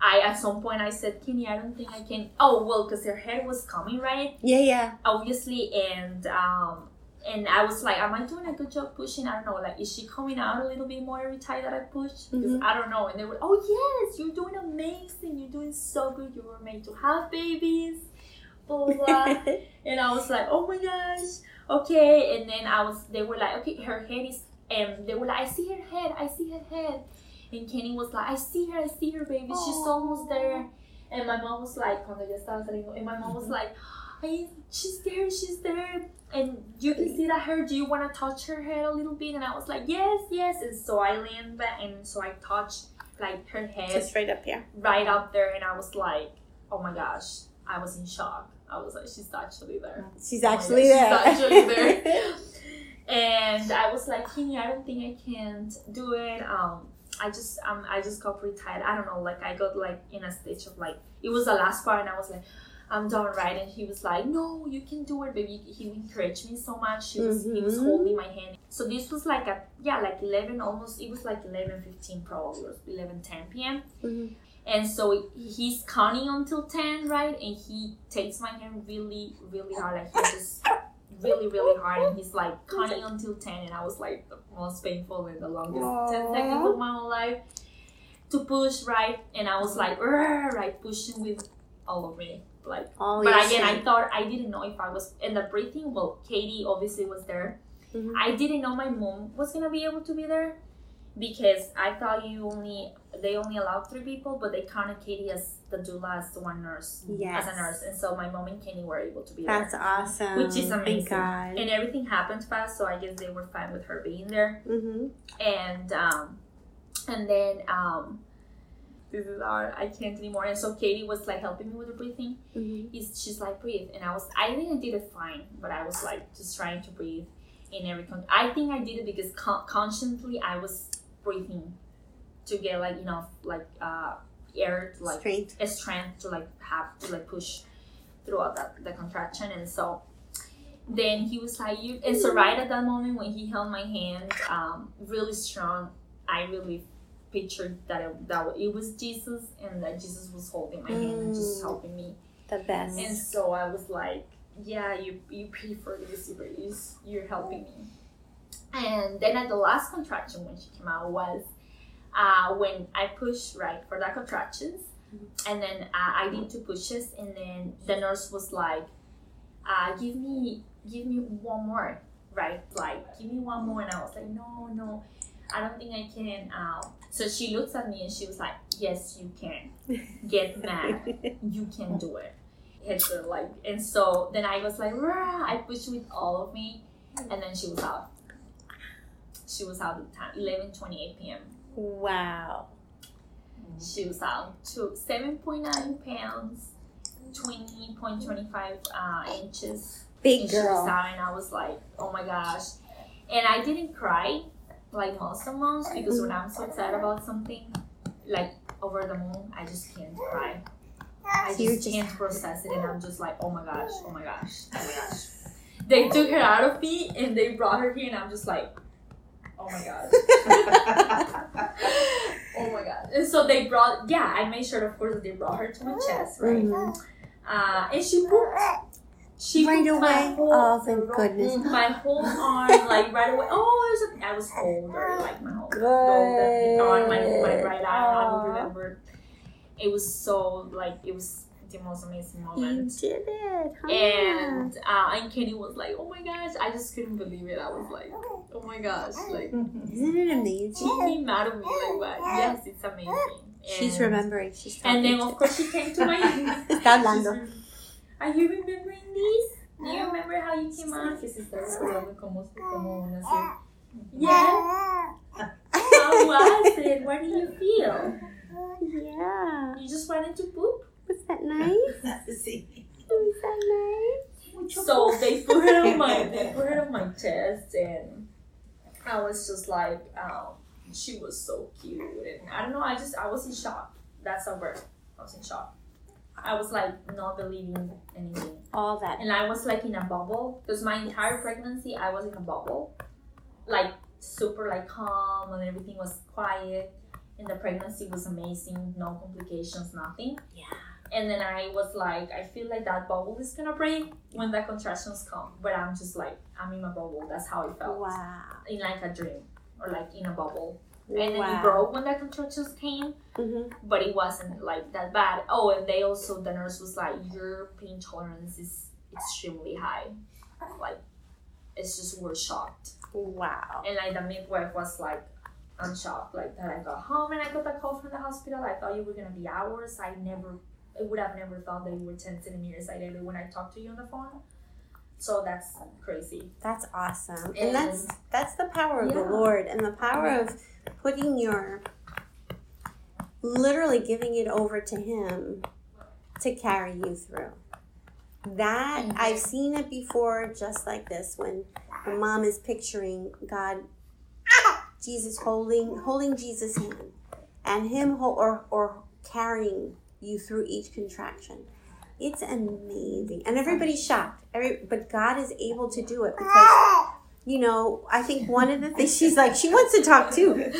I at some point I said, Kenny, I don't think I can. Oh well, because her head was coming right, Yeah, yeah. obviously, and um, and I was like, am I doing a good job pushing? I don't know. Like, is she coming out a little bit more every time that I push? Because Mhm. I don't know. And they were, oh yes, you're doing amazing. You're doing so good. You were made to have babies. Blah blah. And I was like, oh my gosh, okay. And then I was, they were like, okay, her head is, and they were like, I see her head, I see her head. And Kenny was like, I see her, I see her, baby. She's almost there. And my mom was like, cuando ya estaba saliendo, and my mom was like, I, she's there, she's there. And you can see that her, do you want to touch her head a little bit? And I was like, yes, yes. And so I leaned back, and so I touched like her head Just right up here. right up there. And I was like, oh my gosh, I was in shock. I was like, she's actually there. She's Oh actually there. she's actually there. and I was like, Kenny, I don't think I can do it. Um, I just, um, I just got pretty tired. I don't know, like I got like in a stage of like, it was the last part, and I was like, I'm done, right? And he was like, No, you can do it, baby. He encouraged me so much. He was, he was Mhm. holding my hand. So this was like a, yeah, like 11, almost. It was like 11, 15 probably, or 11, 10 p.m. Mhm. And so he's counting until 10, right? And he takes my hand really, really hard. Like he just really, really hard. And he's like counting until 10. And I was like the most painful and the longest 10 Aw. seconds of my whole life to push, right? And I was like, right, pushing with all of me. Like, All but again, I thought I didn't know if I was in the breathing. Well, Katie obviously was there. Mhm. I didn't know my mom was gonna be able to be there because I thought you only they only allowed three people, but they counted Katie as the doula as the one nurse Yes. as a nurse, and so my mom and Kenny were able to be That's there. awesome. Which is amazing. And everything happened fast, so I guess they were fine with her being there. hmm And um, and then um, this is our I can't anymore. And so Katie was like helping me with the breathing. hmm He's, she's like breathe and i was i think i did it fine but i was like just trying to breathe in every con- i think i did it because con- consciously i was breathing to get like enough like uh air to like Strength. a strength to like have to like push throughout that the contraction and so then he was like you and so right at that moment when he held my hand um really strong i really pictured that it, that it was jesus and that jesus was holding my hand and just Mm. helping me The best. and so I was like, yeah, you you pay for this, you you- you're helping me. And then at the last contraction when she came out was uh, when I pushed right for that contractions, and then uh, I did two pushes, and then the nurse was like, uh, give me give me one more, right? Like give me one more, and I was like, no, no, I don't think I can. Uh, so she looks at me and she was like, yes, you can. Get mad you can do it. It's uh, like, and so then I was like, Rah! I pushed with all of me, and then she was out. She was out at the time, eleven twenty eight p.m. wow. She was out to seven point nine pounds, twenty point twenty five uh, inches. Big and she was girl. out, and I was like, oh my gosh. And I didn't cry like most of moms because when I'm so excited about something, like over the moon, I just can't cry. I So just just can't process it, and I'm just like, oh my gosh, oh my gosh, oh my gosh. They took her out of me and they brought her here, and I'm just like, oh my gosh, oh my god. And so they brought, yeah, I made sure, of course, that they brought her to my chest, right? Mhm. Uh, and she pooped. She Right pooped my away? whole- Oh, thank goodness. my whole arm, like right away. Oh, there's a. I I was older, like my whole Good. on my, my right eye. I Aw. don't remember. It was so like it was the most amazing moment. You moment. did it. Huh? And uh, and Kenny was like, "Oh my gosh!" I just couldn't believe it. I was like, "Oh my gosh!" Like Isn't it amazing? she came out of me like, "What? Yes, it's amazing." She's remembering. She's And then of course she came to my. Está hablando. Are you remembering this? Do you remember how you came out? Que se está recordando cómo, cómo nació. Yeah. How was it? What did you feel? Yeah. You just wanted to poop? Was that nice? Sí. Was that nice? So they put her on my they put her on my chest and I was just like um she was so cute and I don't know I just I was in shock. That's a word. I was in shock. I was like not believing anything. All that. And I was like in a bubble because my entire pregnancy I was in a bubble. Like super like calm and everything was quiet and the pregnancy was amazing, no complications, nothing. Yeah. And then I was like, I feel like that bubble is gonna break when the contractions come. But I'm just like, I'm in a bubble. That's how it felt. Wow. In like a dream or like in a bubble. And then wow. it broke when the contractions came, hmm but it wasn't like that bad. Oh, and they also, the nurse was like, your pain tolerance is extremely high. Like, it's just, we're shocked. Wow. And like the midwife was like, I'm shocked. Like that I got home and I got the call from the hospital. I thought you were gonna be hours. I never, I would have never thought that you were 10 centimeters. I did when I talked to you on the phone. So that's crazy. That's awesome. And, And- that's that's the power of the Lord and the power of putting your literally giving it over to him to carry you through. That. I've seen it before just like this when the mom is picturing God Jesus holding holding Jesus' hand and him ho- or or carrying you through each contraction. It's amazing. And everybody's shocked. Every, but God is able to do it because you know, I think one of the things she's like, she wants to talk too.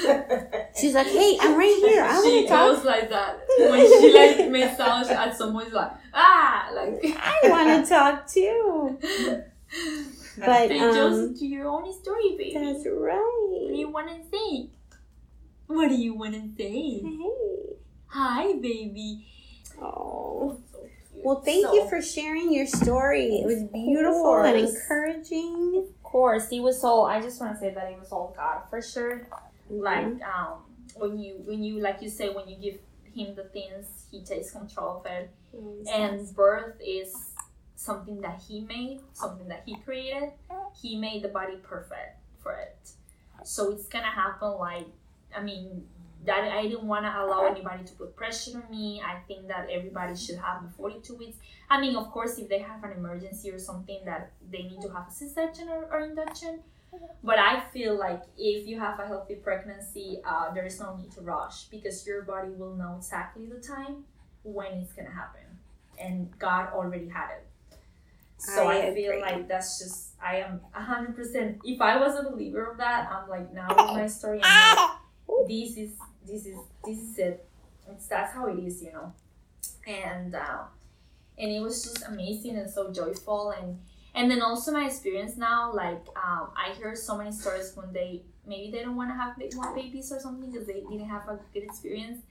She's like, hey, I'm right here. I want she to talk. goes like that. When she like makes sounds at someone, she's like, ah, like. I want to talk too. But Say um, Joseph to your own story, baby. that's right. What do you want to say? What do you want to say? Hey. Hi, baby. Oh. Well, thank So- you for sharing your story. It was beautiful and encouraging. Of course, it was all. I just want to say that it was all God for sure. Like Mhm. um, when you when you like you say when you give Him the things, He takes control of it. And birth is something that He made, something that He created. He made the body perfect for it. So it's gonna happen. Like I mean. That I didn't want to allow anybody to put pressure on me. I think that everybody should have the 42 weeks. I mean, of course, if they have an emergency or something that they need to have a C-section or, or induction. But I feel like if you have a healthy pregnancy, uh, there is no need to rush because your body will know exactly the time when it's gonna happen, and God already had it. So I I, feel like that's just I am hundred percent. If I was a believer of that, I'm like now with my story. I'm like, this is this is this is it. It's that's how it is, you know. And uh, and it was just amazing and so joyful and and then also my experience now like um, i hear so many stories when they maybe they don't want to have more babies or something because they didn't have a good experience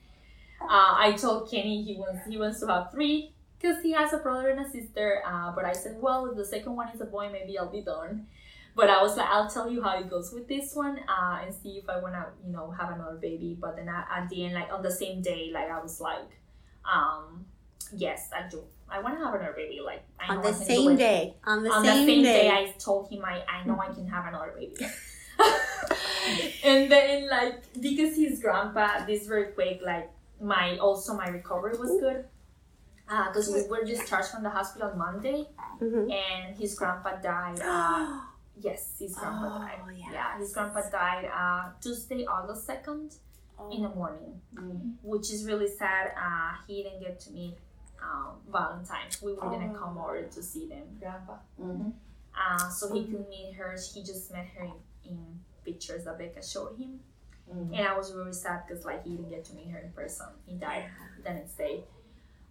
uh, i told kenny he wants he wants to have three because he has a brother and a sister uh, but i said well if the second one is a boy maybe i'll be done but i was like i'll tell you how it goes with this one uh, and see if i want to you know have another baby but then at, at the end like on the same day like i was like um, yes i do i want to have another baby like I on the same day. On the on same, the same day. day. I told him I, I know I can have another baby. and then like because his grandpa, this very quick, like my also my recovery was good. Because we were discharged from the hospital on Monday, Mhm. and his grandpa died. Uh, yes, his grandpa Oh, died. yes. Yeah, his grandpa died uh, Tuesday, August second, in the morning, which is really sad. Uh, he didn't get to meet um, Valentine. We were gonna come over to see them. Grandpa. Uh, so he could meet her. He just met her in, in pictures that Becca showed him. Mhm. And I was really sad because like he didn't get to meet her in person. He died the next day.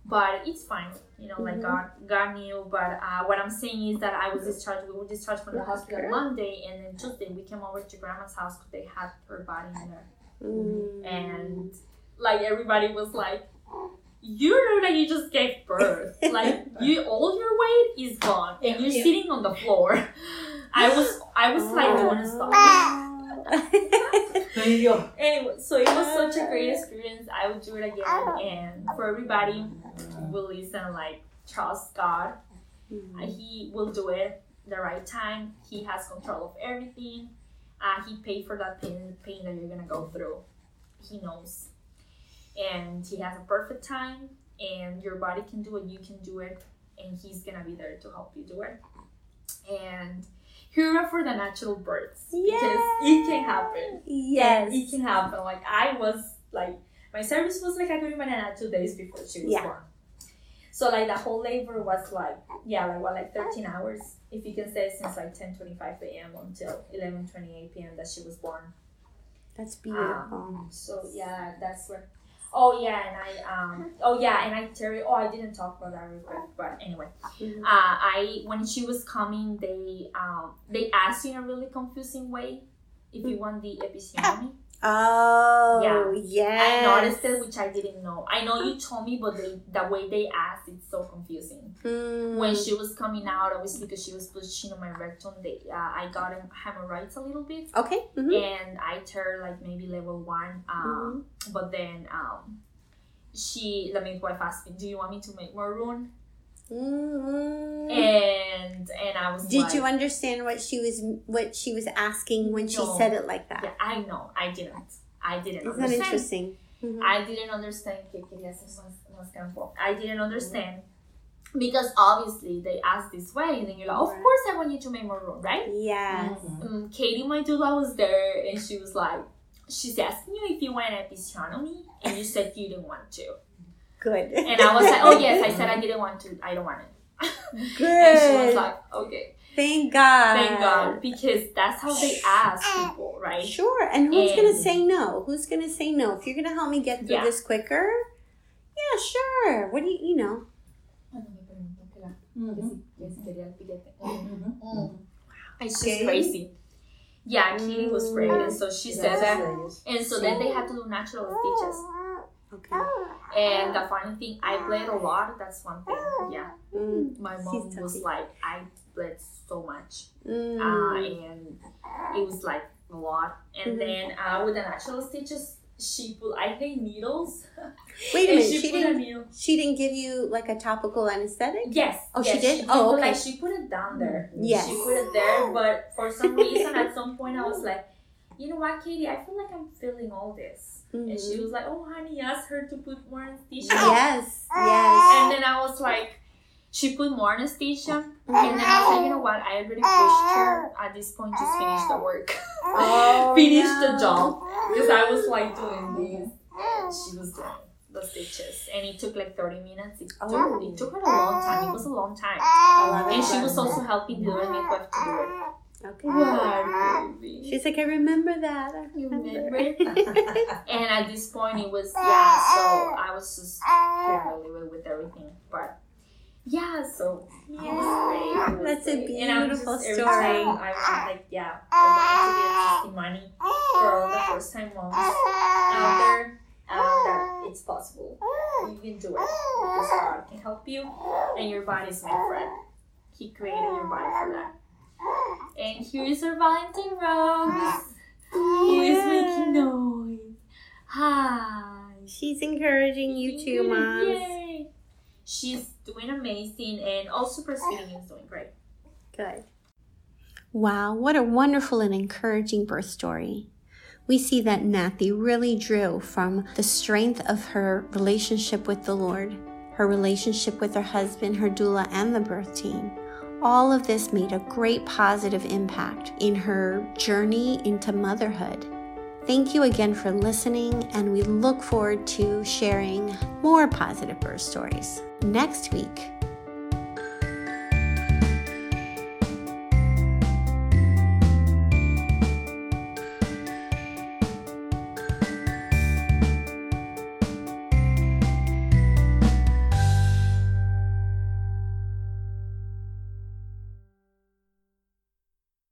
But it's fine. You know, like Mhm. God, God knew. But uh, what I'm saying is that I was discharged. We were discharged from the hospital Okay. Monday, and then Tuesday we came over to Grandma's house because they had her body in there, Mm. and like everybody was like, "You know that you just gave birth. like you, all your weight is gone, and you're Yeah. sitting on the floor." I was, I was like, "I want to stop." Me dio. Anyway, so it was such a great experience. I would do it again. And for everybody who will listen, like, trust God. Uh, He will do it the right time. He has control of everything. Uh, he paid for that pain, pain that you're gonna go through. He knows, and he has a perfect time. And your body can do it. You can do it, and he's gonna be there to help you do it. And hurrah for the natural births because it can happen. Yes. it can happen. Like I was like my cervix was like I got banana two days before she was Yeah. born. So like the whole labor was like yeah like what like thirteen hours if you can say since like ten twenty five a.m. until eleven twenty eight p.m. that she was born. That's beautiful. So yeah, that's where. Oh yeah, and I um oh yeah, and I you oh I didn't talk about that real quick, but anyway, Mhm. uh, I when she was coming they um they asked you in a really confusing way if you want the episiotomy. Oh, Yeah. yes. I noticed it, which I didn't know. I know you told me, but they, the way they asked, it's so confusing. Mm. When she was coming out, obviously because she was pushing on my rectum, they, uh, I got hem- hemorrhoids a little bit, Okay. mhm. and I turned like maybe level one. Um, Mm-hmm. But then um, she, the midwife asked me, "Do you want me to make more room?" Mhm. And and I was Did like, you understand what she was what she was asking when she said it like that? Yeah, I know. I didn't. I didn't Isn't that understand. interesting? Mhm. I didn't understand que quería hacer más, más campo. I didn't understand because obviously they asked this way, and then you're like, of Right. course I want you to make more room, right? Yes. Um, Katie, my doula, was there, and she was like, she's asking you if you want an episiotomy, and you said you didn't want to, Good. and I was like, oh yes, I said I didn't want to, I don't want it, Good. and she was like, okay, Thank God. thank God, because that's how they ask people, right? Sure. And who's gonna say no? Who's gonna say no? If you're gonna help me get through Yeah. this quicker, yeah, sure. What do you you know? Mm-hmm. Mm-hmm. It's just crazy. Yeah, Kitty was great, and so she mm. said that. And so then they had to do natural stitches. Okay. And the funny thing, I bled a lot. That's one thing. Yeah, Mm. my She's mom was like, I bled so much, Mm. uh, and it was like a lot. And Mhm. then uh, with the natural stitches, she put I think, needles. Wait a minute. she, She didn't. She didn't give you like a topical anesthetic. Yes. Oh, she did? but, Oh, okay. Like she put it down there. Yes. She put it there, but for some reason, at some point, I was like, you know what, Katie? I feel like I'm feeling all this. And she was like, oh, honey, ask her to put more anesthesia. Yes. Yes. And then I was like, she put more anesthesia. And then I was like, you know what? I already pushed her. At this point, just finish the work. Oh, finish no. the job. Because I was like doing this. She was doing the stitches. And it took like 30 minutes. It took, Oh. it took her a long time. It was a long time. And she was also helping the other midwife to do it. Okay. What, baby? She's like, I remember that. I You remember. remember? And at this point, it was yeah. So I was just familiar with everything, but yeah. So it was great. It was That's a great. And I'm beautiful just, every story. time I was like, yeah, I wanted to be a testimony for all the first time moms out there uh, that it's possible. You can do it because God can help you, and your body's made for it. He created your body for that. And here is our Valentine Rose, who is making noise. Hi. She's encouraging you too, moms. Yay. She's doing amazing, and also breastfeeding is doing great. Good. Wow, what a wonderful and encouraging birth story. We see that Nathy really drew from the strength of her relationship with the Lord, her relationship with her husband, her doula, and the birth team. All of this made a great positive impact in her journey into motherhood. Thank you again for listening, and we look forward to sharing more positive birth stories. Next week,